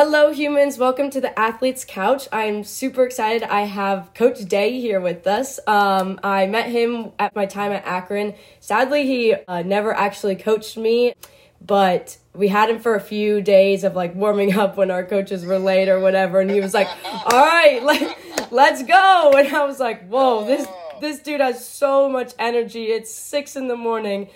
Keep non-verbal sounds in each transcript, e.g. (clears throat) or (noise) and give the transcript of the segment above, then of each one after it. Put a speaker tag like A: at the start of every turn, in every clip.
A: Hello, humans. Welcome to the Athlete's Couch. I'm super excited. I have Coach Day here with us. Um, I met him at my time at Akron. Sadly, he uh, never actually coached me, but we had him for a few days of like warming up when our coaches were late or whatever. And he was like, "All right, (laughs) let, let's go." And I was like, "Whoa, this this dude has so much energy. It's six in the morning."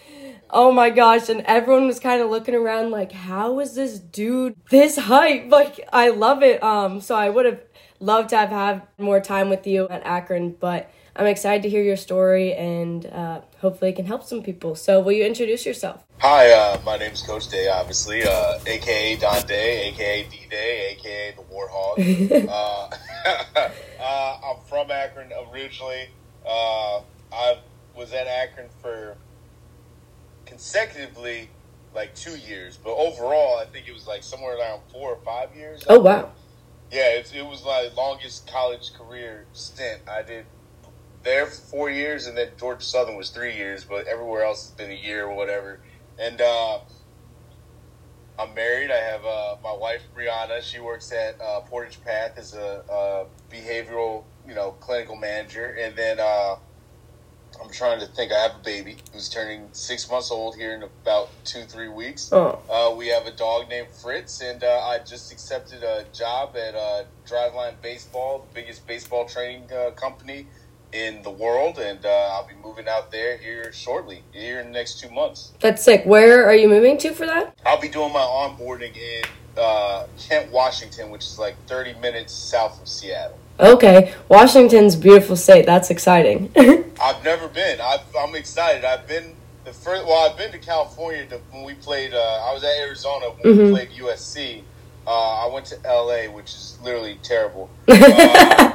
A: Oh my gosh, and everyone was kind of looking around like, how is this dude this hype? Like, I love it. Um, so I would have loved to have had more time with you at Akron, but I'm excited to hear your story and uh, hopefully it can help some people. So, will you introduce yourself?
B: Hi, uh, my name is Coach Day, obviously, uh, aka Don Day, aka D Day, aka the Warthog. (laughs) uh, (laughs) uh, I'm from Akron originally. Uh, I was at Akron for consecutively like two years, but overall, I think it was like somewhere around four or five years.
A: Oh wow!
B: Yeah, it, it was my longest college career stint. I did there for four years, and then Georgia Southern was three years, but everywhere else has been a year or whatever. And uh, I'm married. I have uh, my wife Brianna. She works at uh, Portage Path as a, a, behavioral, you know, clinical manager, and then uh, I'm trying to think. I have a baby who's turning six months old here in about two, three weeks.
A: Oh.
B: Uh, we have a dog named Fritz, and uh, I just accepted a job at uh, Driveline Baseball, the biggest baseball training uh, company in the world, and uh, I'll be moving out there here shortly, here in the next two months.
A: That's sick. Where are you moving to for that?
B: I'll be doing my onboarding in uh, Kent, Washington, which is like 30 minutes south of Seattle.
A: Okay, Washington's beautiful state. That's exciting. (laughs)
B: I've never been. i am excited. I've been the first. Well, I've been to California to, when we played. Uh, I was at Arizona when mm-hmm. we played USC. Uh, I went to LA, which is literally terrible. (laughs) Uh,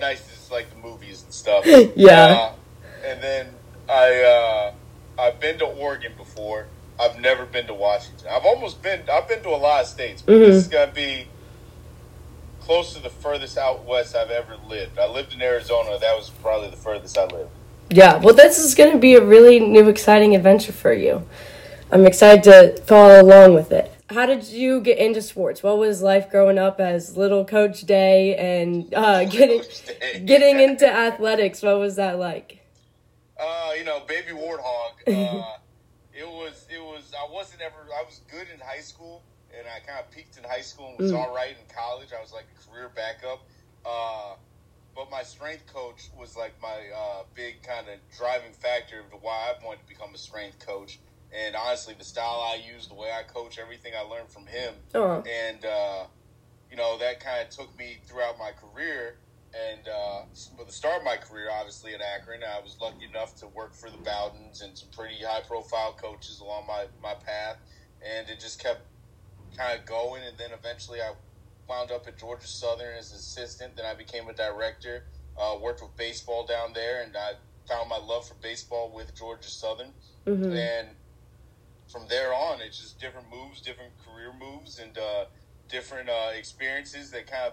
B: nice, nice like the movies and stuff. (laughs)
A: Yeah. Uh,
B: and then I uh, I've been to Oregon before. I've never been to Washington. I've almost been. I've been to a lot of states, but mm-hmm. this is gonna be close to the furthest out west I've ever lived. I lived in Arizona. That was probably the furthest I lived.
A: Yeah, well, this is going to be a really new, exciting adventure for you. I'm excited to follow along with it. How did you get into sports? What was life growing up as little Coach Day and uh, (laughs) getting Day. getting into athletics? What was that like?
B: Uh, you know, baby warthog. (laughs) Uh, it was it was I wasn't ever I was good in high school and I kind of peaked in high school and was mm. all right in college. I was like a career backup. Uh, but my strength coach was like my uh, big kind of driving factor of why I wanted to become a strength coach. And honestly, the style I use, the way I coach, everything I learned from him,
A: uh-huh.
B: and uh, you know that kind of took me throughout my career. And uh, for the start of my career, obviously at Akron, I was lucky enough to work for the Bowdens and some pretty high-profile coaches along my my path, and it just kept kind of going, and then eventually I wound up at Georgia Southern as an assistant. Then I became a director. Uh, worked with baseball down there, and I found my love for baseball with Georgia Southern.
A: Mm-hmm.
B: And from there on, it's just different moves, different career moves, and uh, different uh, experiences that kind of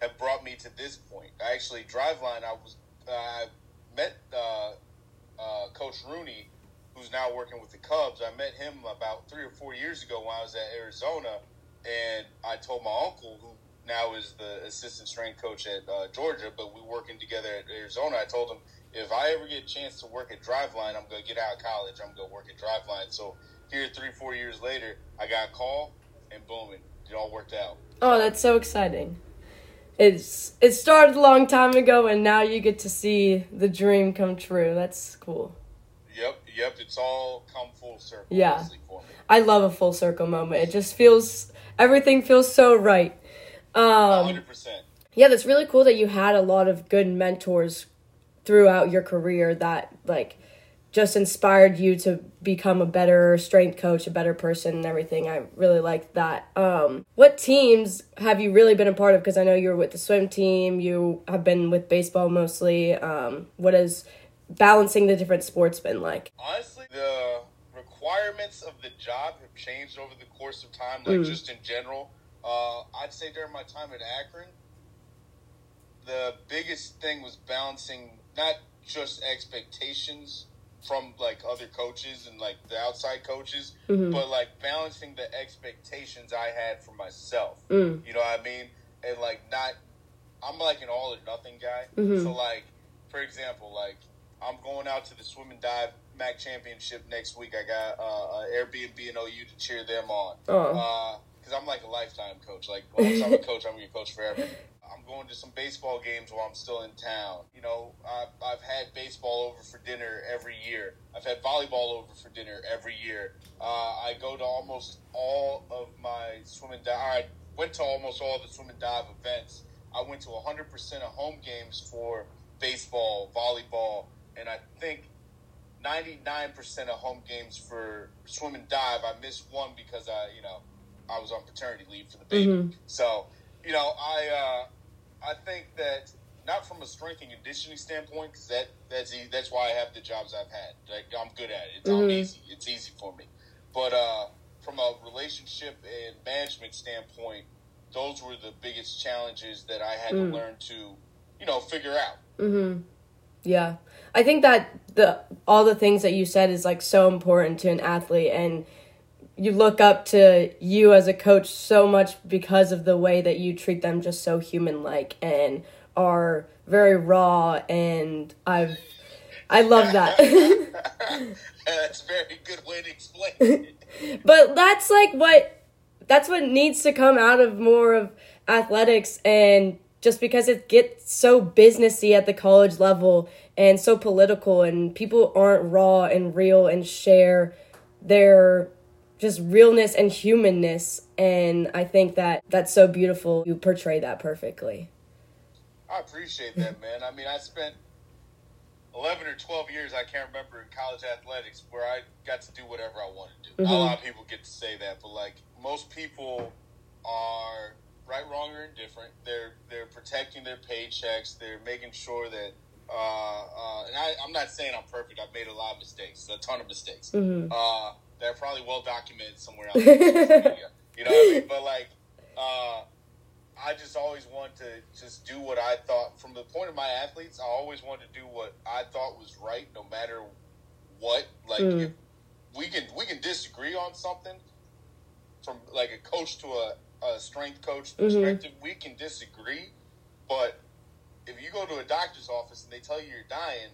B: have brought me to this point. I actually Driveline. I was I met uh, uh, Coach Rooney who's now working with the Cubs. I met him about three or four years ago when I was at Arizona, and I told my uncle, who now is the assistant strength coach at uh, Georgia, but we're working together at Arizona. I told him if I ever get a chance to work at Driveline, I'm going to get out of college. I'm going to work at Driveline. So here, three, four years later, I got a call, and boom, it, it all worked out.
A: Oh, that's so exciting. It's it started a long time ago, and now you get to see the dream come true. That's cool.
B: Yep, yep. It's all come full circle.
A: Yeah, I love a full circle moment. It just feels everything feels so right. Um,
B: hundred percent.
A: Yeah, that's really cool that you had a lot of good mentors throughout your career that like just inspired you to become a better strength coach, a better person, and everything. I really like that. Um, what teams have you really been a part of? Because I know you're with the swim team. You have been with baseball mostly. Um, what is balancing the different sports been like?
B: Honestly, the requirements of the job have changed over the course of time, like mm. just in general. Uh, I'd say during my time at Akron, the biggest thing was balancing not just expectations from like other coaches and like the outside coaches,
A: Mm-hmm.
B: but like balancing the expectations I had for myself.
A: Mm.
B: You know what I mean? And like not, I'm like an all or nothing guy.
A: Mhm.
B: So like, for example, like I'm going out to the swim and dive MAC championship next week. I got uh, Airbnb and OU to cheer them on.
A: Oh.
B: Because I'm like a lifetime coach. Like once I'm a coach, I'm your coach forever. I'm going to some baseball games while I'm still in town. You know, I've, I've had baseball over for dinner every year. I've had volleyball over for dinner every year. Uh, I go to almost all of my swim and dive. I went to almost all the swim and dive events. I went to 100% of home games for baseball, volleyball, and I think 99% of home games for swim and dive. I missed one because I, you know, I was on paternity leave for the baby.
A: Mhm.
B: So, you know, I uh, I think that not from a strength and conditioning standpoint, because that that's e- that's why I have the jobs I've had. Like I'm good at it. It's I'm
A: Mhm.
B: easy. It's easy for me. But uh, from a relationship and management standpoint, those were the biggest challenges that I had
A: Mm.
B: to learn to, you know, figure out.
A: Mm-hmm. Yeah. I think that the all the things that you said is like so important to an athlete and you look up to you as a coach so much because of the way that you treat them just so human like and are very raw and I've I love that. (laughs) (laughs)
B: That's a very good way to explain it. (laughs)
A: but that's like what that's what needs to come out of more of athletics and just because it gets so businessy at the college level and so political and people aren't raw and real and share their just realness and humanness and i think that that's so beautiful you portray that perfectly
B: I appreciate that, man. I mean, I spent 11 or 12 years, I can't remember, in college athletics where I got to do whatever I wanted to do. Not A mm-hmm. lot of people get to say that, but like most people are right, wrong, or indifferent. They're they're protecting their paychecks. They're making sure that. Uh, uh, and I, I'm not saying I'm perfect. I've made a lot of mistakes, a ton of mistakes.
A: Mhm.
B: Uh, they're probably well documented somewhere else. (laughs) media. You know what I mean? But like, uh, I just always want to just do what I thought from the point of my athletes. I always wanted to do what I thought was right, no matter what. Like
A: Mm.
B: if we can we can disagree on something from like a coach to a, a strength coach
A: Mhm.
B: perspective. We can disagree, but if you go to a doctor's office and they tell you you're dying,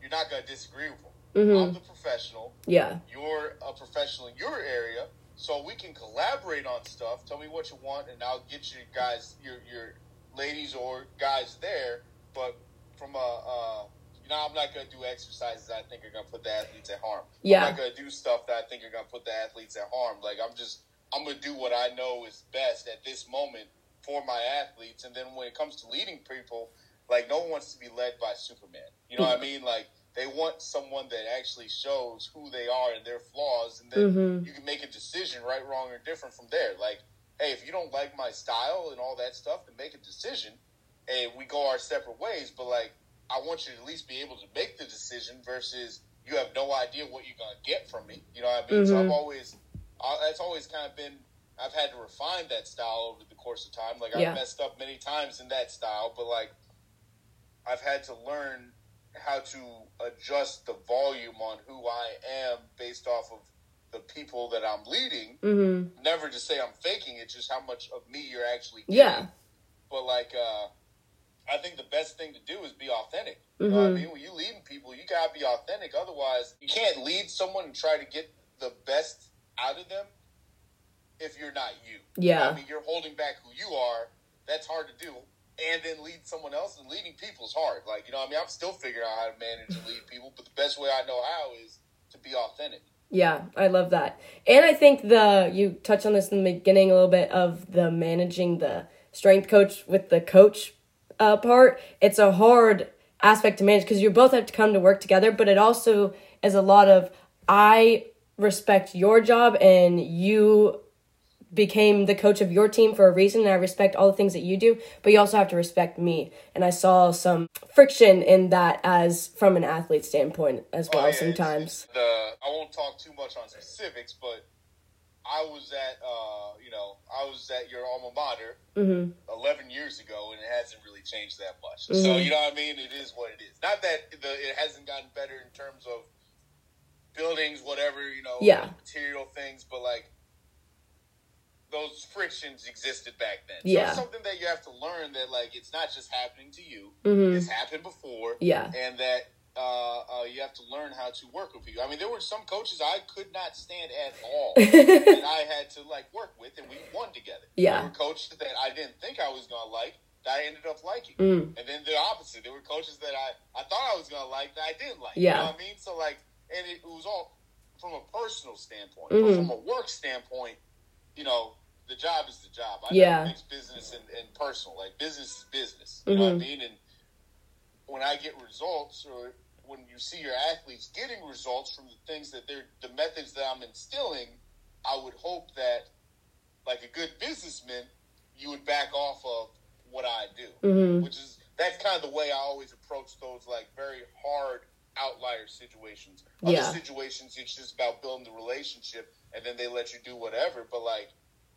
B: you're not going to disagree with them.
A: Mhm.
B: I'm the professional
A: yeah
B: you're a professional in your area, so we can collaborate on stuff. Tell me what you want, and I'll get you guys, your your ladies or guys there. But from a, uh, you know, I'm not going to do exercises I think are going to put the athletes at harm.
A: Yeah.
B: I'm not going to do stuff that I think are going to put the athletes at harm. Like I'm just, I'm going to do what I know is best at this moment for my athletes. And then when it comes to leading people, like no one wants to be led by Superman. You know what I mean? Like they want someone that actually shows who they are and their flaws, and then
A: Mhm.
B: you can make a decision, right, wrong, or different from there. Like, hey, if you don't like my style and all that stuff, then make a decision, and we go our separate ways. But like, I want you to at least be able to make the decision versus you have no idea what you're gonna get from me. You know what I mean? So
A: Mhm.
B: I've always, uh, that's always kind of been. I've had to refine that style over the course of time. Like I've
A: Yeah.
B: messed up many times in that style, but like I've had to learn how to adjust the volume on who I am based off of the people that I'm leading.
A: Mhm.
B: Never to say I'm faking it, just how much of me you're actually getting.
A: Yeah.
B: But like, uh, I think the best thing to do is be authentic. You know what I
A: Mhm.
B: mean? When you leading people, you gotta be authentic. Otherwise, you can't lead someone and try to get the best out of them if you're not you. You know what
A: Yeah.
B: I mean, you're holding back who you are. That's hard to do. And then lead someone else, and leading people is hard. Like you know, I mean, I'm still figuring out how to manage and lead people, but the best way I know how is to be authentic.
A: Yeah, I love that. And I think the you touched on this in the beginning a little bit of the managing the strength coach with the coach uh, part. It's a hard aspect to manage because you both have to come to work together, but it also is a lot of I respect your job and you became the coach of your team for a reason and I respect all the things that you do, but you also have to respect me. And I saw some friction in that as from an athlete standpoint as well
B: Oh, yeah,
A: sometimes.
B: it's the I won't talk too much on specifics, but I was at uh, you know I was at your alma mater
A: Mhm.
B: 11 years ago, and it hasn't really changed that much. So
A: Mhm.
B: you know what I mean? It is what it is. Not that the, it hasn't gotten better in terms of buildings, whatever you know,
A: Yeah.
B: material things, but like those frictions existed back then.
A: Yeah.
B: so it's something that you have to learn that like it's not just happening to you.
A: Mhm.
B: It's happened before,
A: Yeah.
B: and that uh, uh, you have to learn how to work with people. I mean, there were some coaches I could not stand at all (laughs) that I had to like work with, and we won together.
A: Yeah.
B: there were coaches that I didn't think I was gonna like that I ended up liking,
A: Mm.
B: and then the opposite. There were coaches that I I thought I was gonna like that I didn't like.
A: Yeah.
B: you know what I mean. So like, and it, was all from a personal standpoint,
A: Mhm.
B: but from a work standpoint. You know, the job is the job. I
A: Yeah.
B: mix business and, and personal. Like business is business. You know what I
A: Mhm.
B: mean? And when I get results or when you see your athletes getting results from the things that they're the methods that I'm instilling, I would hope that like a good businessman, you would back off of what I do.
A: Mhm.
B: Which is that's kind of the way I always approach those like very hard outlier situations. Other
A: Yeah.
B: situations it's just about building the relationship and then they let you do whatever. But like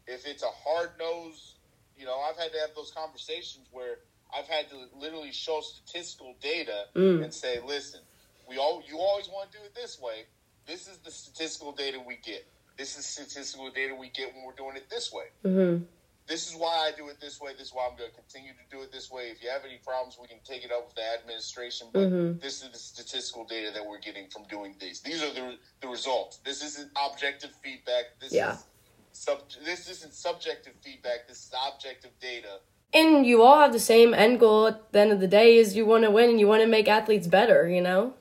B: if it's a hard nose, you know, I've had to have those conversations where I've had to literally show statistical data
A: Mm.
B: and say, listen, we all you always want to do it this way. This is the statistical data we get. This is statistical data we get when we're doing it this way.
A: Mhm.
B: This is why I do it this way. This is why I'm going to continue to do it this way. If you have any problems, we can take it up with the administration. But
A: Mhm.
B: this is the statistical data that we're getting from doing these. These are the the results. This isn't objective feedback. This
A: Yeah.
B: is sub. This isn't subjective feedback. This is objective data.
A: And you all have the same end goal at the end of the day is you want to win and you want to make athletes better, you know?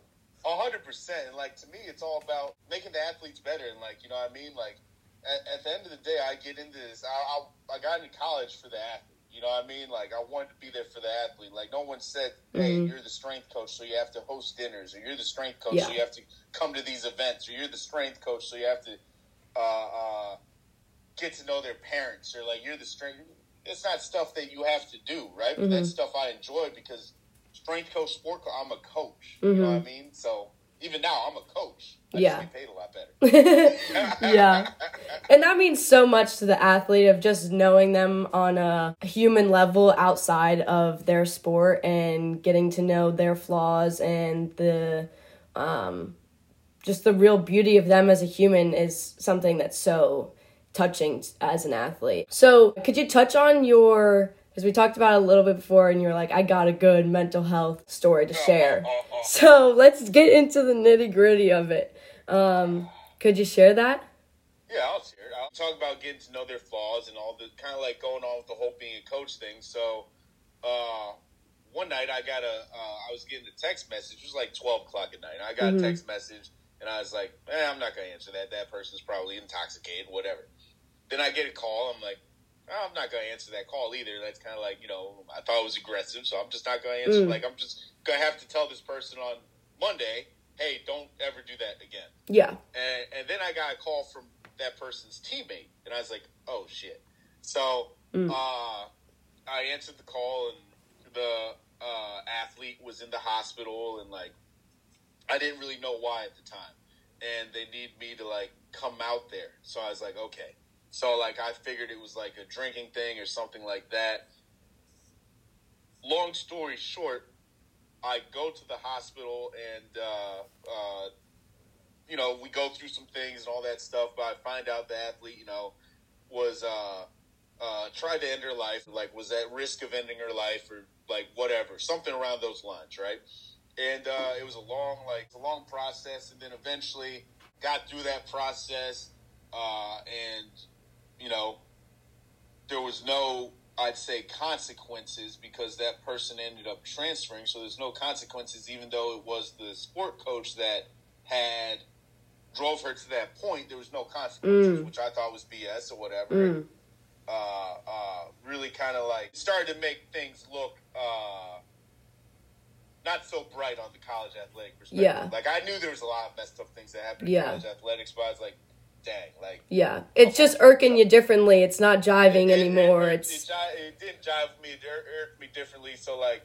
B: A hundred percent. And like to me, it's all about making the athletes better. And like you know, what I mean, like at, at the end of the day, I get into this. I, I I got into college for the athlete. You know what I mean? Like I wanted to be there for the athlete. Like no one said, "Hey,
A: Mhm.
B: you're the strength coach, so you have to host dinners," or "You're the strength coach,
A: Yeah.
B: so you have to come to these events," or "You're the strength coach, so you have to uh, uh, get to know their parents," or like "You're the strength." It's not stuff that you have to do, right? But
A: Mhm.
B: that's stuff I enjoy because strength coach, sport coach, I'm a coach. You know what I mean? So even now, I'm a coach. I
A: Yeah.
B: paid a lot better. (laughs)
A: yeah. And that means so much to the athlete of just knowing them on a human level outside of their sport and getting to know their flaws and the um just the real beauty of them as a human is something that's so touching as an athlete. So, could you touch on your because we talked about it a little bit before and you're like I got a good mental health story to share.
B: Oh, oh, oh.
A: So, let's get into the nitty-gritty of it. Um could you share that?
B: Yeah, I'll share it. I'll talk about getting to know their flaws and all the kind of like going on with the whole being a coach thing. So, uh, one night I got a, uh, I was getting a text message. It was like 12 o'clock at night. I got
A: Mhm.
B: a text message and I was like, eh, I'm not going to answer that. That person's probably intoxicated, whatever. Then I get a call. I'm like, oh, I'm not going to answer that call either. That's kind of like, you know, I thought it was aggressive, so I'm just not going to answer.
A: Mm.
B: Like, I'm just going to have to tell this person on Monday, hey, don't ever do that again.
A: Yeah.
B: And, and then I got a call from that person's teammate, and I was like, "Oh shit!" So
A: Mm.
B: uh, I answered the call, and the uh, athlete was in the hospital, and like I didn't really know why at the time, and they need me to like come out there. So I was like, "Okay." So like I figured it was like a drinking thing or something like that. Long story short, I go to the hospital and uh, uh, you know we go through some things and all that stuff. But I find out the athlete, you know, was uh, uh, tried to end her life, like was at risk of ending her life or like whatever, something around those lines, right? And uh, it was a long, like a long process, and then eventually got through that process, uh, and you know, there was no I'd say consequences because that person ended up transferring. So there's no consequences, even though it was the sport coach that had drove her to that point. There was no consequences,
A: Mm.
B: which I thought was BS or whatever.
A: Mm.
B: Uh, uh, really kind of like started to make things look uh, not so bright on the college athletic perspective.
A: Yeah.
B: Like I knew there was a lot of messed up things that happened
A: Yeah.
B: in college athletics, but I was like, dang, like
A: Yeah. It's just irking you differently. It's not jiving
B: it- it-
A: anymore.
B: It,
A: It's
B: it, didn't jive with me. It irked me differently. So like,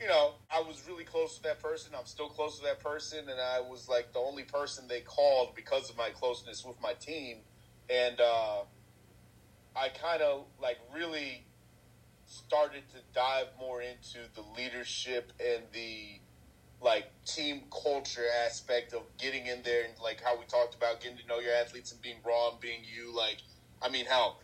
B: you know, I was really close to that person. I'm still close to that person, and I was like the only person they called because of my closeness with my team, and uh, I kind of like really started to dive more into the leadership and the like team culture aspect of getting in there and like how we talked about getting to know your athletes and being raw and being you. Like, I mean, how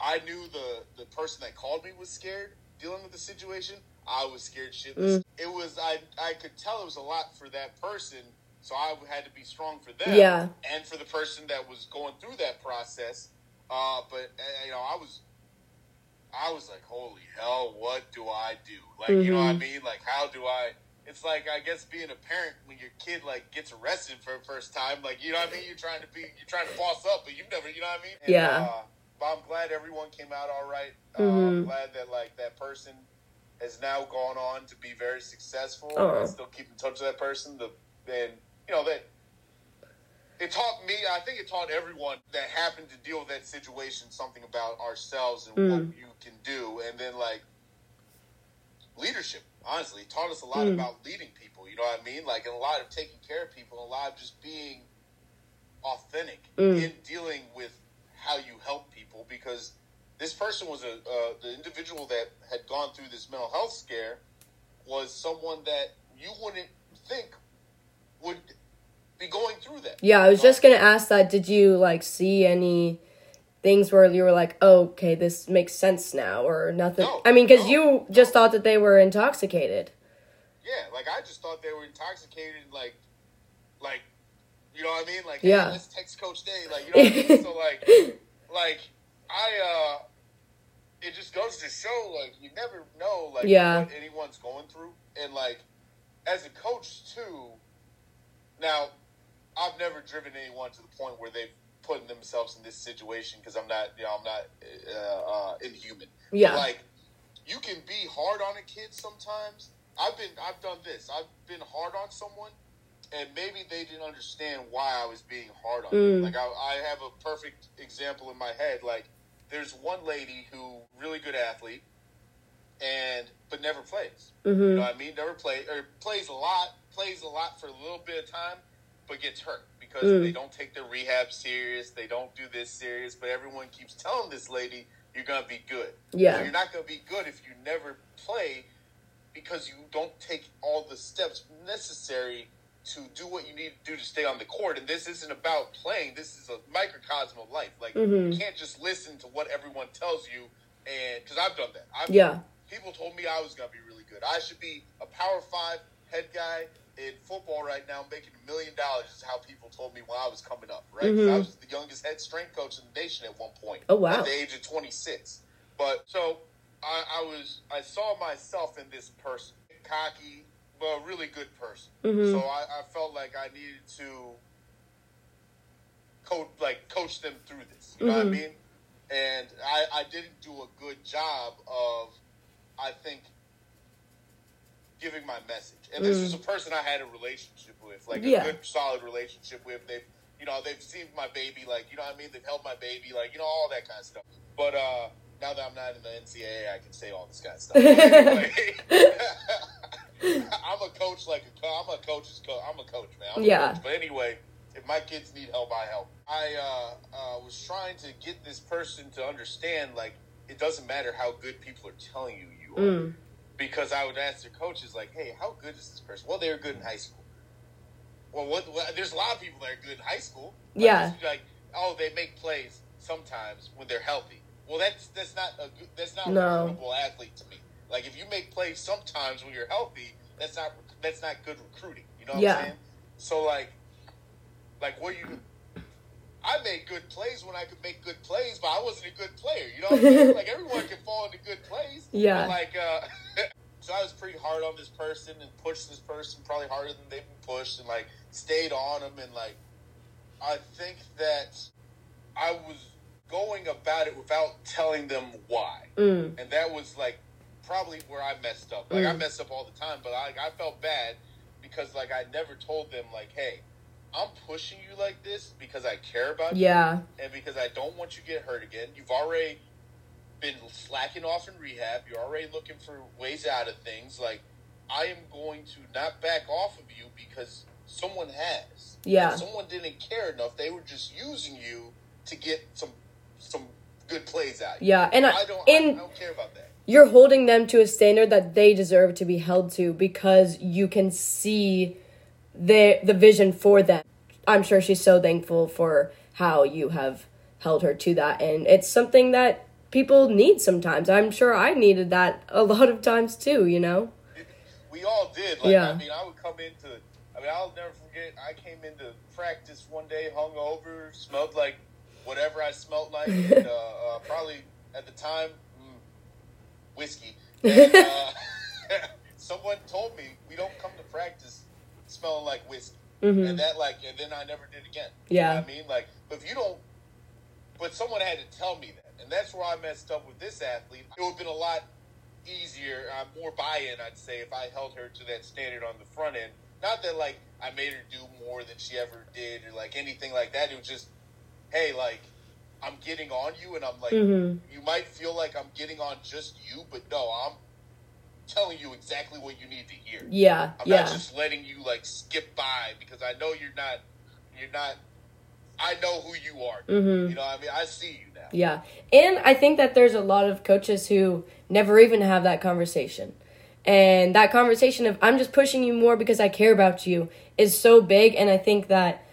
B: I knew the the person that called me was scared dealing with the situation. I was scared shitless.
A: Mm.
B: It was I I could tell it was a lot for that person, so I had to be strong for them.
A: Yeah.
B: and for the person that was going through that process. Uh, but uh, you know, I was I was like, holy hell, what do I do? Like, you know what I
A: Mhm.
B: mean? Like, how do I? It's like I guess being a parent when your kid like gets arrested for the first time. Like, you know what I mean? You're trying to be, you're trying to boss up, but you've never, you know what I mean? And,
A: Yeah.
B: Uh, but I'm glad everyone came out all right. Uh,
A: Mhm.
B: I'm glad that like that person has now gone on to be very successful.
A: Oh.
B: I still keep in touch with that person. The and you know that it taught me. I think it taught everyone that happened to deal with that situation something about ourselves and what
A: Mm.
B: you can do, and then like leadership. Honestly, it taught us a lot
A: Mm.
B: about leading people. You know what I mean? Like and a lot of taking care of people, and a lot of just being authentic
A: Mm.
B: in dealing with how you help people. Because this person was a uh, the individual that had gone through this mental health scare was someone that you wouldn't think would be going through that.
A: Yeah, I was just gonna ask that. Did you like see any things where you were like, oh, okay, this makes sense now, or nothing?
B: No,
A: I mean, because
B: no,
A: you just thought that they were intoxicated.
B: Yeah, like I just thought they were intoxicated, like, like, you know what I mean? Like,
A: Yeah.
B: hey, let's text Coach Day, like, you know what I mean? (laughs) so like, like I, uh, it just goes to show, like, you never know, like,
A: Yeah.
B: what anyone's going through, and like, as a coach too. Now, I've never driven anyone to the point where they've put themselves in this situation because I'm not, you know, I'm not uh, uh, inhuman.
A: Yeah.
B: But, like you can be hard on a kid sometimes. I've been I've done this. I've been hard on someone and maybe they didn't understand why I was being hard on them.
A: Mm.
B: Like I, I have a perfect example in my head. Like there's one lady who really good athlete and but never plays. You
A: hmm
B: know what I mean? Never play or plays a lot, plays a lot for a little bit of time, but gets hurt because
A: Mm.
B: they don't take their rehab serious. They don't do this serious. But everyone keeps telling this lady, "You're gonna be good." So you're not gonna be good if you never play because you don't take all the steps necessary to do what you need to do to stay on the court. And this isn't about playing. This is a microcosm of life. Like
A: Mhm.
B: you can't just listen to what everyone tells you. And because I've done that. I've,
A: Yeah.
B: people told me I was gonna be really good. I should be a Power Five head guy in football right now, making a million dollars. Is how people told me when I was coming up. Right?
A: Mhm.
B: I was the youngest head strength coach in the nation at one point.
A: Oh, wow.
B: At the age of twenty six. But so I, I was I saw myself in this person, cocky, but a really good person.
A: Mhm.
B: So I, I felt like I needed to coach like coach them through this. You know what I
A: Mhm.
B: mean? And I, I didn't do a good job of I think giving my message. And this
A: Mm.
B: was a person I had a relationship with, like
A: Yeah.
B: a good solid relationship with. They've you know, they've seen my baby, like, you know what I mean? They've held my baby, like, you know, all that kind of stuff. But uh now that I'm not in the NCAA, I can say all this kind of stuff. (laughs) Anyway, (laughs) I'm a coach like a co- I'm a coach's coach. I'm a coach, man. I'm
A: Yeah.
B: coach. But anyway, if my kids need help, I help. I uh, uh, was trying to get this person to understand, like, it doesn't matter how good people are telling you you are.
A: Mm.
B: Because I would ask their coaches, like, hey, how good is this person? Well, they were good in high school. Well, what, what, there's a lot of people that are good in high school. Like,
A: Yeah.
B: Like, oh, they make plays sometimes when they're healthy. Well, that's that's not a good, that's not
A: No.
B: a recruitable athlete to me. Like, if you make plays sometimes when you're healthy, that's not that's not good recruiting. You know what
A: Yeah.
B: I'm saying? So like, like what you. I made good plays when I could make good plays, but I wasn't a good player. You know what I'm saying? (laughs) like everyone can fall into good plays.
A: Yeah.
B: Like, uh, (laughs) so I was pretty hard on this person and pushed this person probably harder than they've been pushed, and like stayed on them, and like, I think that I was going about it without telling them why
A: Mm.
B: and that was like probably where I messed up. Like I
A: Mm.
B: mess up all the time, but I, I felt bad because like I never told them like, hey, I'm pushing you like this because I care about you
A: Yeah.
B: and because I don't want you to get hurt again. You've already been slacking off in rehab. You're already looking for ways out of things. Like I am going to not back off of you because someone has.
A: Yeah.
B: Someone didn't care enough. They were just using you to get some some good plays out.
A: Yeah. And I,
B: I don't. I, I don't care about that.
A: you're holding them to a standard that they deserve to be held to because you can see the the vision for them. I'm sure she's so thankful for how you have held her to that and it's something that people need sometimes. I'm sure I needed that a lot of times too, you know.
B: We all did. Like yeah. I mean, I would come into I mean, I'll never forget I came into practice one day hungover, smelled like whatever I smelled like and, uh, uh, probably at the time whiskey. And, uh, (laughs) someone told me we don't come to practice smelling like whiskey, mm-hmm. and that like, and then I never did again.
A: Yeah,
B: you know I mean, like, but if you don't, but someone had to tell me that, and that's where I messed up with this athlete. It would have been a lot easier, uh, more buy-in, I'd say, if I held her to that standard on the front end. Not that like I made her do more than she ever did, or like anything like that. It was just, hey, like I'm getting on you, and I'm like, mm-hmm. you might feel like I'm getting on just you, but no, I'm telling you exactly what you need to hear.
A: Yeah,
B: I'm
A: yeah.
B: not just letting you like skip by because I know you're not, you're not. I know who you are. Mm-hmm. You know, I mean, I see you now.
A: Yeah, and I think that there's a lot of coaches who never even have that conversation. And that conversation of I'm just pushing you more because I care about you is so big and I think that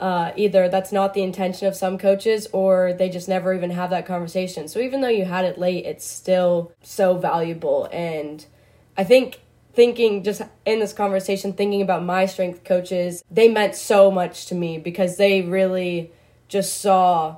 A: uh, either that's not the intention of some coaches or they just never even have that conversation. So even though you had it late, it's still so valuable. And I think thinking just in this conversation, thinking about my strength coaches, they meant so much to me because they really just saw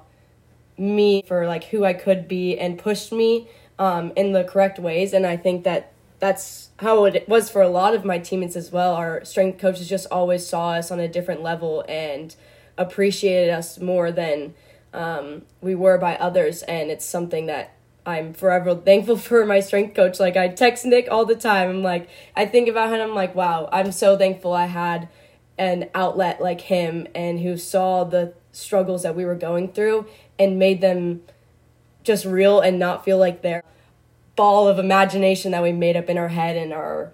A: me for like who I could be and pushed me um, in the correct ways. And I think that that's how it was for a lot of my teammates as well. Our strength coaches just always saw us on a different level and appreciated us more than um, we were by others, and it's something that I'm forever thankful (laughs) for my strength coach. Like I text Nick all the time. I'm like, I think about him. I'm like, wow, I'm so thankful I had an outlet like him and who saw the struggles that we were going through and made them just real and not feel like they're ball of imagination that we made up in our head and are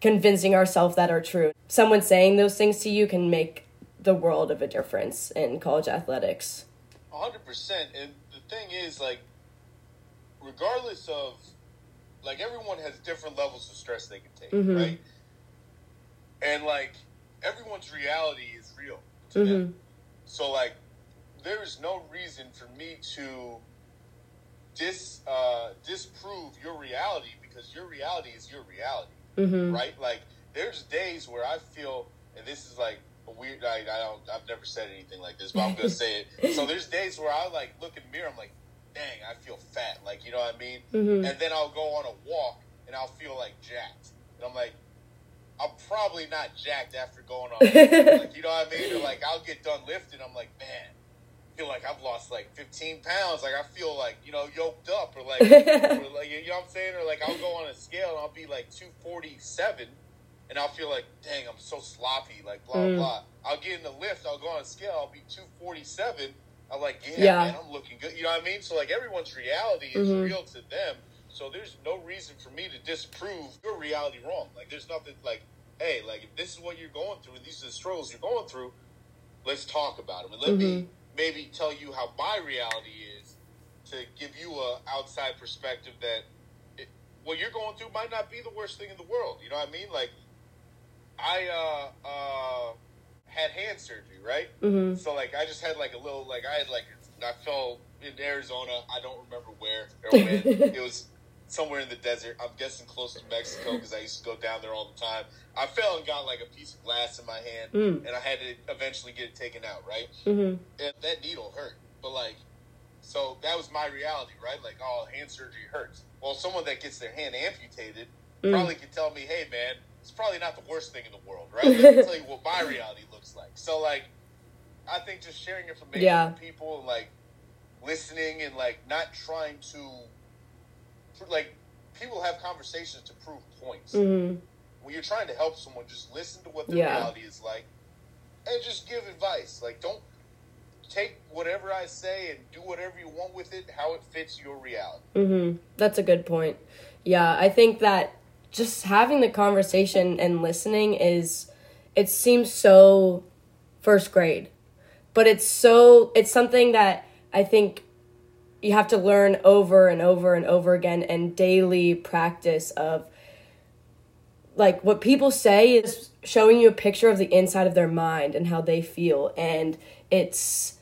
A: convincing ourselves that are true. Someone saying those things to you can make the world of a difference in college athletics.
B: 100%. And the thing is, like, regardless of, like, everyone has different levels of stress they can take, mm-hmm. right? And, like, everyone's reality is real to mm-hmm. them. So, like, there is no reason for me to dis uh, disprove your reality because your reality is your reality, mm-hmm. right? Like, there's days where I feel, and this is like weird. I, I don't. I've never said anything like this, but I'm (laughs) gonna say it. So there's days where I like look in the mirror. I'm like, dang, I feel fat. Like you know what I mean. Mm-hmm. And then I'll go on a walk and I'll feel like jacked. And I'm like, I'm probably not jacked after going on. (laughs) like you know what I mean? Or like I'll get done lifting. I'm like, man. Feel like I've lost like 15 pounds. Like I feel like you know yoked up, or like, (laughs) or like you know what I'm saying, or like I'll go on a scale and I'll be like 247, and I'll feel like, dang, I'm so sloppy, like blah mm. blah. I'll get in the lift, I'll go on a scale, I'll be two forty seven. I'm like, yeah, yeah, man, I'm looking good. You know what I mean? So like everyone's reality is mm-hmm. real to them. So there's no reason for me to disprove your reality wrong. Like there's nothing like, hey, like if this is what you're going through and these are the struggles you're going through, let's talk about them and let mm-hmm. me maybe tell you how my reality is to give you a outside perspective that it, what you're going through might not be the worst thing in the world. You know what I mean? Like I uh, uh, had hand surgery, right? Mm-hmm. So like I just had like a little like I had like I fell in Arizona. I don't remember where or when. (laughs) it was somewhere in the desert. I'm guessing close to Mexico because I used to go down there all the time. I fell and got like a piece of glass in my hand, mm. and I had to eventually get it taken out, right? Mm-hmm. And that needle hurt, but like, so that was my reality, right? Like, oh, hand surgery hurts. Well, someone that gets their hand amputated mm. probably could tell me, hey, man, it's probably not the worst thing in the world, right? Let me tell you what my reality looks like. So, like, I think just sharing information yeah. with people and like listening and like not trying to like people have conversations to prove points. Mm-hmm. When you're trying to help someone, just listen to what their yeah. reality is like and just give advice. Like, don't take whatever I say and do whatever you want with it, how it fits your reality.
A: Mm-hmm. That's a good point. Yeah, I think that just having the conversation and listening is it seems so first grade. But it's so it's something that i think you have to learn over and over and over again and daily practice of like what people say is showing you a picture of the inside of their mind and how they feel. And it's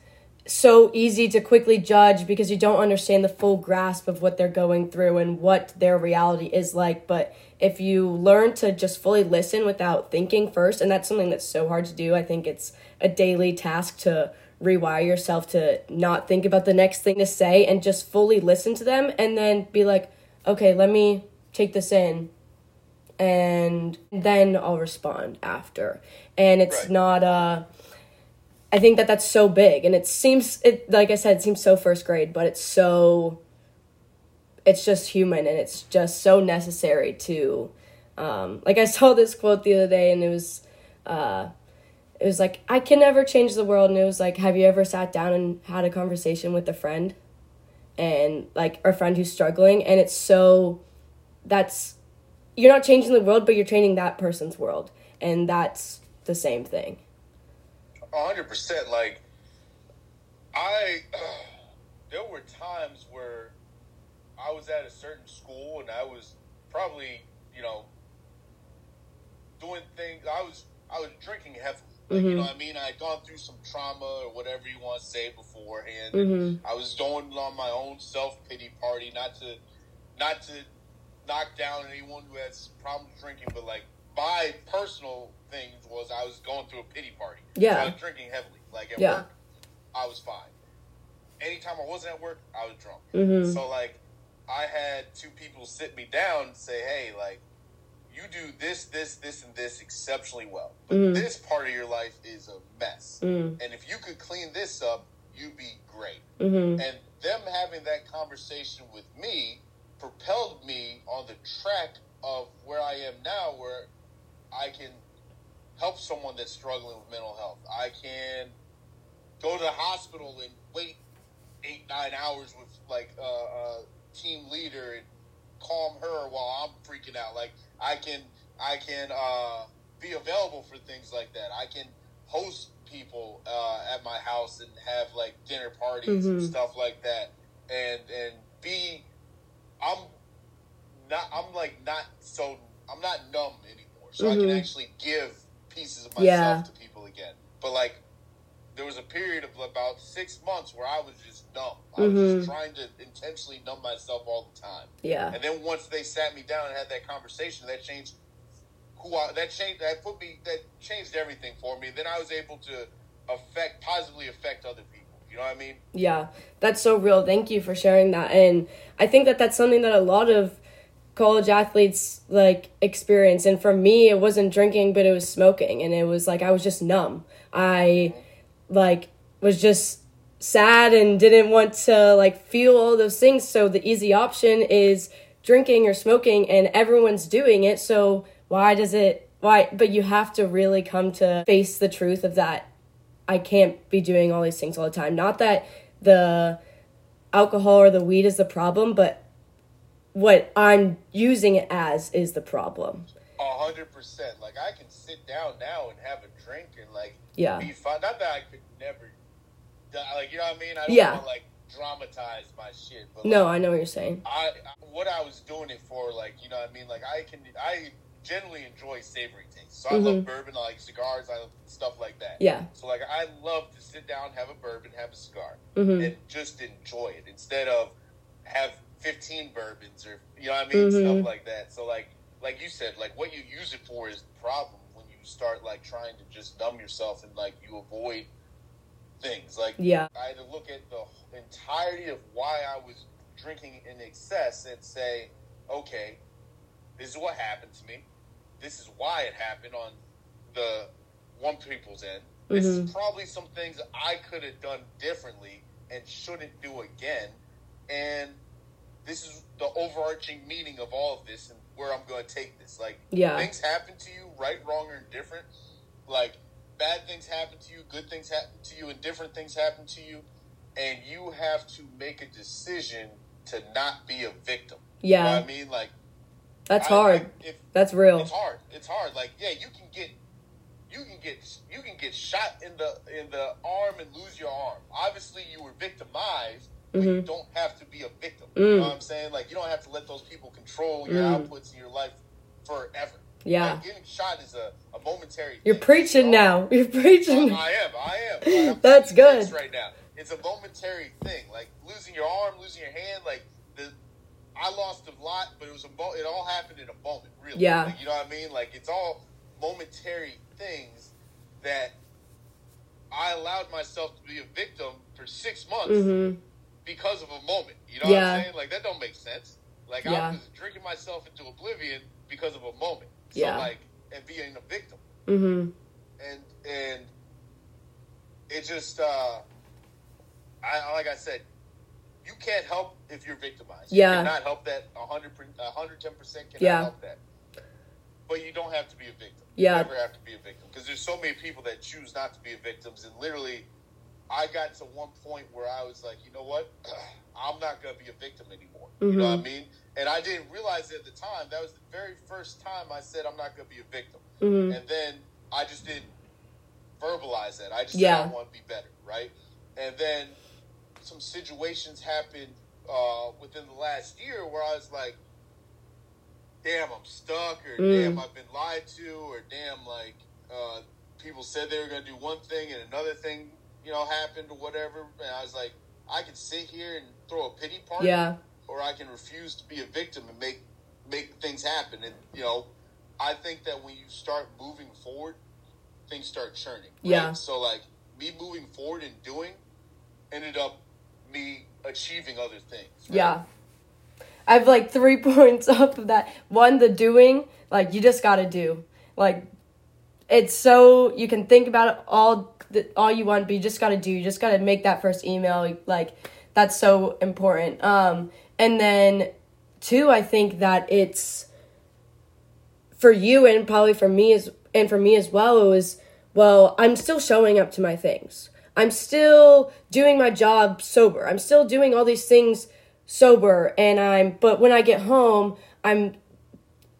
A: so easy to quickly judge because you don't understand the full grasp of what they're going through and what their reality is like but if you learn to just fully listen without thinking first and that's something that's so hard to do i think it's a daily task to rewire yourself to not think about the next thing to say and just fully listen to them and then be like okay let me take this in and then I'll respond after. And it's
B: Right.
A: not uh I think that that's so big and it seems it like I said it seems so first grade, but it's so it's just human and it's just so necessary to um like I saw this quote the other day and it was uh it was like I can never change the world and it was like have you ever sat down and had a conversation with a friend? And like a friend who's struggling and it's so that's you're not changing the world but you're changing that person's world and that's the same thing
B: hundred percent. Like, I (sighs) there were times where I was at a certain school and I was probably, you know, doing things. I was I was drinking heavily. Like, You know what I mean? I had gone through some trauma or whatever you want to say beforehand.
A: Mhm.
B: I was going on my own self pity party, not to not to knock down anyone who has problems drinking, but like my personal thing was I was going through a pity party.
A: Yeah.
B: So I was drinking heavily. Like at
A: Yeah.
B: work, I was fine. Anytime I wasn't at work, I was drunk.
A: Mhm.
B: So like I had two people sit me down and say, Hey, like you do this, this, this, and this exceptionally well. But
A: Mhm.
B: this part of your life is a mess.
A: mm
B: And if you could clean this up, you'd be great.
A: mhm
B: And them having that conversation with me propelled me on the track of where I am now, where I can help someone that's struggling with mental health. I can go to the hospital and wait eight, nine hours with like a, a team leader and calm her while I'm freaking out. Like I can, I can uh, be available for things like that. I can host people uh, at my house and have like dinner parties and
A: Mhm.
B: stuff like that, and and be, I'm not, I'm like not so, I'm not numb anymore, so I can
A: Mhm.
B: actually give pieces of myself
A: Yeah.
B: to people again. But like, there was a period of about six months where I was just numb. I was just mm-hmm. trying to intentionally numb myself all the time.
A: yeah
B: And then once they sat me down and had that conversation, that changed who I that changed that put me that changed everything for me. Then I was able to affect positively affect other people. You know what I mean?
A: Yeah, that's so real. Thank you for sharing that. And I think that that's something that a lot of college athletes like experience. And for me, it wasn't drinking, but it was smoking. And it was like I was just numb. I like was just sad and didn't want to like feel all those things. So the easy option is drinking or smoking, and everyone's doing it. So why does it? Why? But you have to really come to face the truth of that I can't be doing all these things all the time. Not that the alcohol or the weed is the problem, but what I'm using it as is the problem.
B: A hundred percent. Like I can sit down now and have a drink and like
A: Yeah.
B: be fine. Not that I could never, like you know what I mean. I don't
A: Yeah.
B: want to like dramatize my shit, but
A: No,
B: like,
A: I know what you're saying.
B: I what I was doing it for, like you know what I mean. Like I can, I generally enjoy savory tastes. So I love bourbon, I like cigars, I love stuff like that.
A: Mm-hmm. Yeah.
B: So like I love to sit down, have a bourbon, have a cigar,
A: Mhm.
B: and just enjoy it instead of have fifteen bourbons or you know what I mean,
A: Mhm.
B: stuff like that. So like like you said, like what you use it for is the problem when you start like trying to just numb yourself and like you avoid things. Like
A: Yeah.
B: I had to look at the entirety of why I was drinking in excess and say, okay, this is what happened to me. This is why it happened on the one people's end. This is probably some things I could have done differently and shouldn't do again. And this is the overarching meaning of all of this and where I'm going to take this. Like,
A: Yeah.
B: things happen to you, right, wrong, or indifferent. Like, bad things happen to you, good things happen to you, and different things happen to you. And you have to make a decision to not be a victim. You know
A: Yeah.
B: what I mean? Like,
A: That's
B: I-
A: hard.
B: I- if
A: That's real.
B: it's hard. It's hard. Like yeah, you can get you can get you can get shot in the in the arm and lose your arm. Obviously, you were victimized, but you don't have to be a victim. You mm. know what I'm saying? Like you don't have to let those people control your mm. outputs in your life forever.
A: Yeah.
B: Like, getting shot is a, a momentary.
A: You're
B: thing.
A: preaching
B: You know?
A: now. (laughs) You're preaching.
B: I am. I am. (laughs)
A: That's good.
B: Right now, it's a momentary thing. Like losing your arm, losing your hand. Like the, I lost a lot, but it was a. Mo- it all happened in a moment. Really.
A: Yeah.
B: Like, you know what I mean? Like it's all momentary things that I allowed myself to be a victim for six months
A: hmm
B: because of a moment. You know what I'm saying? Like that don't make sense. Like
A: Yeah.
B: I was drinking myself into oblivion because of a moment. So
A: Yeah.
B: like and being a victim Mm
A: hmm
B: and and it just uh I like I said, you can't help if you're victimized.
A: Yeah.
B: You cannot help that 100 110 percent cannot
A: Yeah.
B: help that. But you don't have to be a victim.
A: Yeah.
B: You never have to be a victim because there's so many people that choose not to be victims and literally I got to one point where I was like, you know what? (clears throat) I'm not going to be a victim anymore. You know what I mean? And I didn't realize it at the time. That was the very first time I said I'm not going to be a victim.
A: hmm
B: And then I just didn't verbalize that. I just
A: Yeah.
B: said I want to be better, right? And then some situations happened uh, within the last year where I was like, damn, I'm stuck, or
A: Mm.
B: damn, I've been lied to, or damn, like, uh, people said they were going to do one thing and another thing, you know, happened or whatever. And I was like, I can sit here and throw a pity party
A: Yeah.
B: or I can refuse to be a victim and make make things happen. And you know, I think that when you start moving forward, things start churning. right?
A: Yeah.
B: So like me moving forward and doing ended up me achieving other things. right?
A: Yeah. I have like three (laughs) points off of that. One, the doing, like you just gotta do. Like it's so you can think about it all the, all you want, but you just gotta do. You just gotta make that first email. Like that's so important. Um, and then two, I think that it's for you and probably for me as and for me as well. It was well, I'm still showing up to my things. I'm still doing my job sober. I'm still doing all these things sober and I'm but when I get home, I'm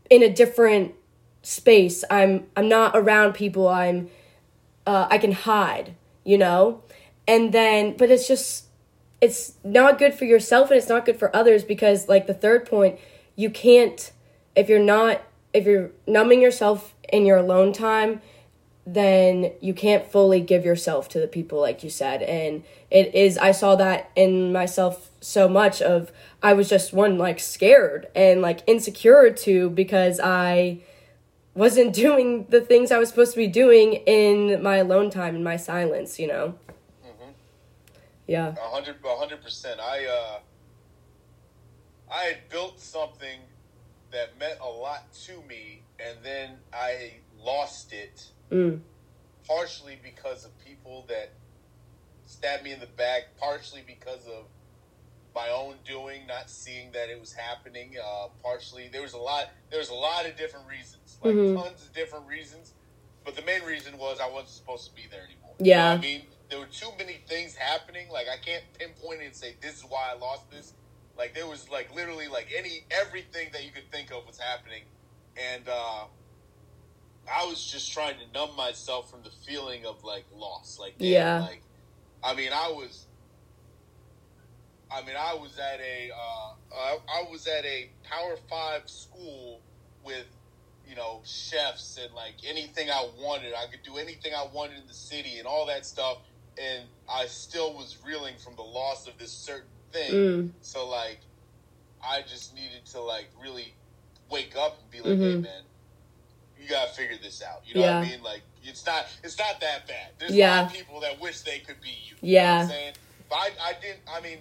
A: in a different space. I'm I'm not around people. I'm uh, I can hide, you know? And then but it's just it's not good for yourself and it's not good for others because like the third point, you can't if you're not if you're numbing yourself in your alone time, then you can't fully give yourself to the people like you said and it is i saw that in myself so much of i was just one like scared and like insecure too because i wasn't doing the things i was supposed to be doing in my alone time in my silence you know yeah
B: A hundred, a hundred percent. I, uh, I had built something that meant a lot to me, and then I lost it,
A: mm.
B: partially because of people that stabbed me in the back, partially because of my own doing, not seeing that it was happening. Uh, partially, there was a lot. There was a lot of different reasons, like
A: Mhm.
B: tons of different reasons. But the main reason was I wasn't supposed to be there anymore. You know
A: Yeah.
B: I mean, there were too many things happening. Like I can't pinpoint it and say this is why I lost this. Like there was like literally like any everything that you could think of was happening, and uh, I was just trying to numb myself from the feeling of like loss. Like damn,
A: Yeah.
B: like I mean I was. I mean, I was at a uh, I, I was at a Power Five school with you know chefs and like anything I wanted. I could do anything I wanted in the city and all that stuff, and I still was reeling from the loss of this certain thing.
A: Mm.
B: So like, I just needed to like really wake up and be like, hey
A: Mhm.
B: man, you gotta figure this out. You know what I mean? Like, it's not it's not that bad. There's a lot of people that wish they could be you. You know what
A: Yeah.
B: I'm saying? But I, I didn't. I mean,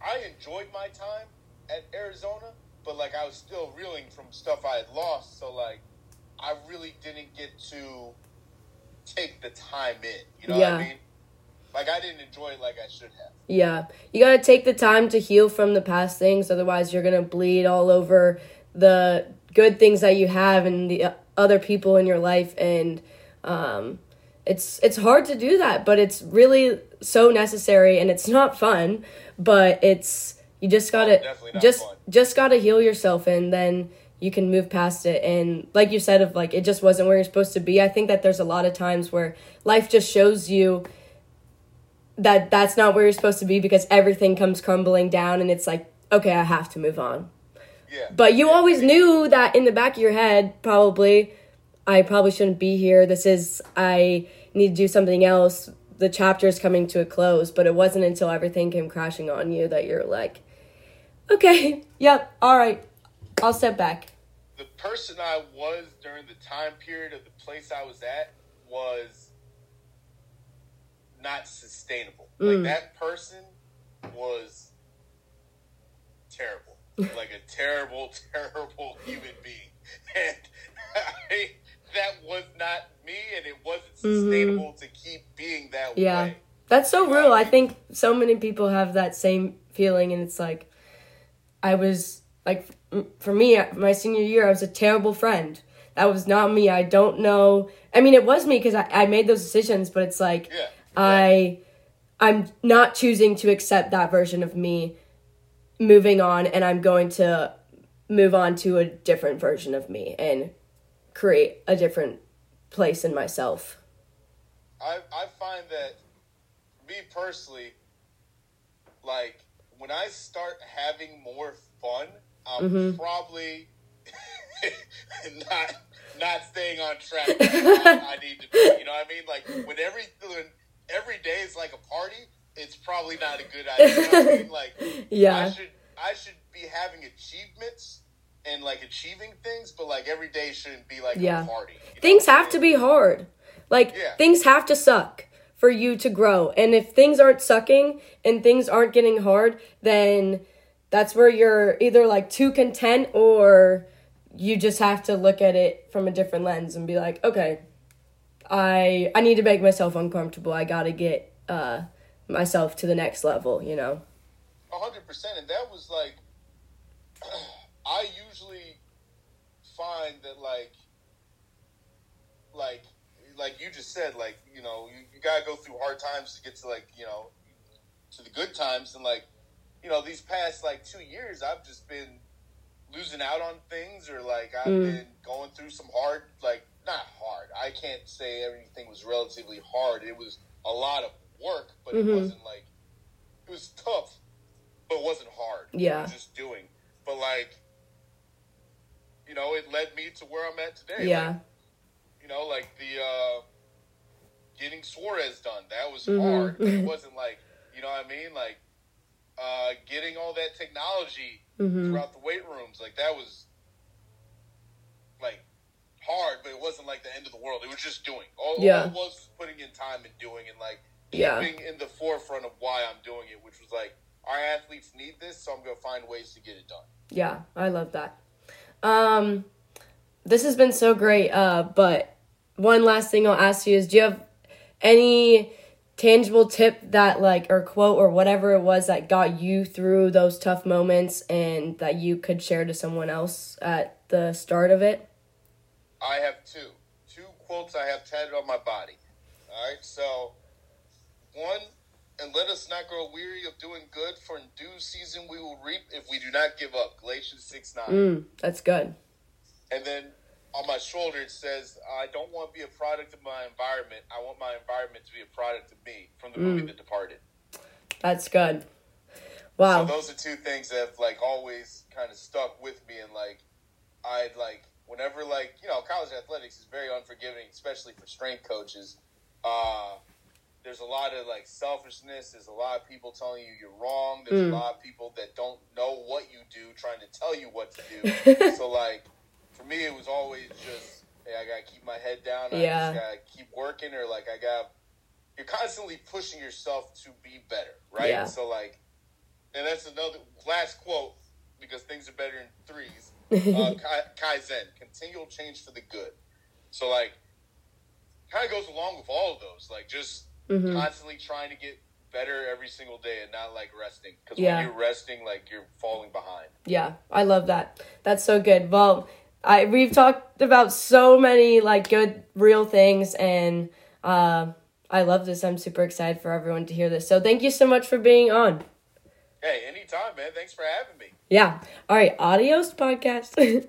B: I enjoyed my time at Arizona, but like I was still reeling from stuff I had lost. So like, I really didn't get to take the time in. You know what I mean? Like I didn't enjoy it like I should have.
A: Yeah. You got to take the time to heal from the past things. Otherwise, you're going to bleed all over the good things that you have and the uh, other people in your life. And um, it's it's hard to do that, but it's really so necessary and it's not fun, but it's you just oh, got to
B: definitely not
A: just
B: fun.
A: just got to heal yourself and then you can move past it and like you said of like it just wasn't where you're supposed to be. I think that there's a lot of times where life just shows you that that's not where you're supposed to be because everything comes crumbling down and it's like okay i have to move on
B: Yeah.
A: but you always knew that in the back of your head probably i probably shouldn't be here this is i need to do something else the chapter is coming to a close but it wasn't until everything came crashing on you that you're like okay (laughs) yep all right i'll step back
B: the person I was during the time period of the place I was at was not sustainable.
A: Mm.
B: Like that person was terrible. (laughs) like a terrible, (laughs) terrible human being. And I, that was not me and it wasn't sustainable to keep being that
A: Mm-hmm. Yeah. That's so real. I think so many people have that same feeling, and it's like, I was like, for me, uh, my senior year, I was a terrible friend. That was not me. I don't know. I mean, it was me because I, I made those decisions, but it's like,
B: Yeah.
A: I, I'm not choosing to accept that version of me moving on, and I'm going to move on to a different version of me and create a different place in myself.
B: I I find that me personally, like when I start having more fun, I'm
A: Mm-hmm.
B: probably (laughs) not not staying on track. (laughs) what I need to be. You know what I mean? Like when every when every day is like a party, it's probably not a good idea. You know I mean? Like I
A: Yeah.
B: should I should be having achievements and like achieving things, but like every day shouldn't be like
A: Yeah.
B: a party.
A: things
B: what I
A: have to be hard. Like
B: Yeah.
A: things have to suck for you to grow. And if things aren't sucking and things aren't getting hard, then that's where you're either like too content or you just have to look at it from a different lens and be like, okay, I I need to make myself uncomfortable. I got to get uh myself to the next level, you know.
B: A hundred percent, and that was like, (clears throat) I usually find that like, like, like you just said, like you know, you, you gotta go through hard times to get to like you know, to the good times, and like, you know, these past like two years, I've just been losing out on things, or like I've
A: Mm.
B: been going through some hard, like not hard. I can't say everything was relatively hard. It was a lot of work, but
A: Mhm.
B: it wasn't like it was tough but it wasn't hard.
A: Yeah.
B: Was just doing. But like, you know, it led me to where I'm at today.
A: Yeah.
B: Like, know, like the uh getting Suarez done. That was
A: Mhm.
B: hard. It wasn't like you know what I mean? Like uh getting all that technology
A: Mhm.
B: throughout the weight rooms, like that was like hard, but it wasn't like the end of the world. It was just doing. All,
A: Yeah.
B: all it was was putting in time and doing and like
A: Yeah.
B: keeping in the forefront of why I'm doing it, which was like our athletes need this, so I'm gonna find ways to get it done.
A: Yeah, I love that. Um, this has been so great. Uh, but one last thing I'll ask you is: Do you have any tangible tip that, like, or quote or whatever it was that got you through those tough moments, and that you could share to someone else at the start of it?
B: I have two. Two quotes I have tatted on my body. Alright, so one, and let us not grow weary of doing good, for in due season we will reap if we do not give up. Galatians 6 9.
A: Mm, that's good.
B: And then on my shoulder it says, I don't want to be a product of my environment. I want my environment to be a product of me from the movie The Departed.
A: That's good. Wow.
B: So those are two things that have like always kind of stuck with me, and like I'd like whenever like you know college athletics is very unforgiving, especially for strength coaches. Uh, there's a lot of like selfishness. There's a lot of people telling you you're wrong. There's
A: Mm.
B: a lot of people that don't know what you do, trying to tell you what to do. (laughs) so like for me, it was always just hey, I gotta keep my head down. I
A: Yeah.
B: just gotta keep working, or like I got. You're constantly pushing yourself to be better, right?
A: Yeah.
B: So like and that's another last quote because things are better in threes. (laughs) Uh, Kai, Kaizen, continual change for the good. So like, kind of goes along with all of those. Like just
A: Mhm.
B: constantly trying to get better every single day and not like resting. Because
A: Yeah.
B: when you're resting, like you're falling behind.
A: Yeah, I love that. That's so good. Well, I we've talked about so many like good real things and uh I love this. I'm super excited for everyone to hear this. So thank you so much for being on.
B: Hey, anytime, man. Thanks for having me.
A: Yeah. All right, adios podcast. (laughs)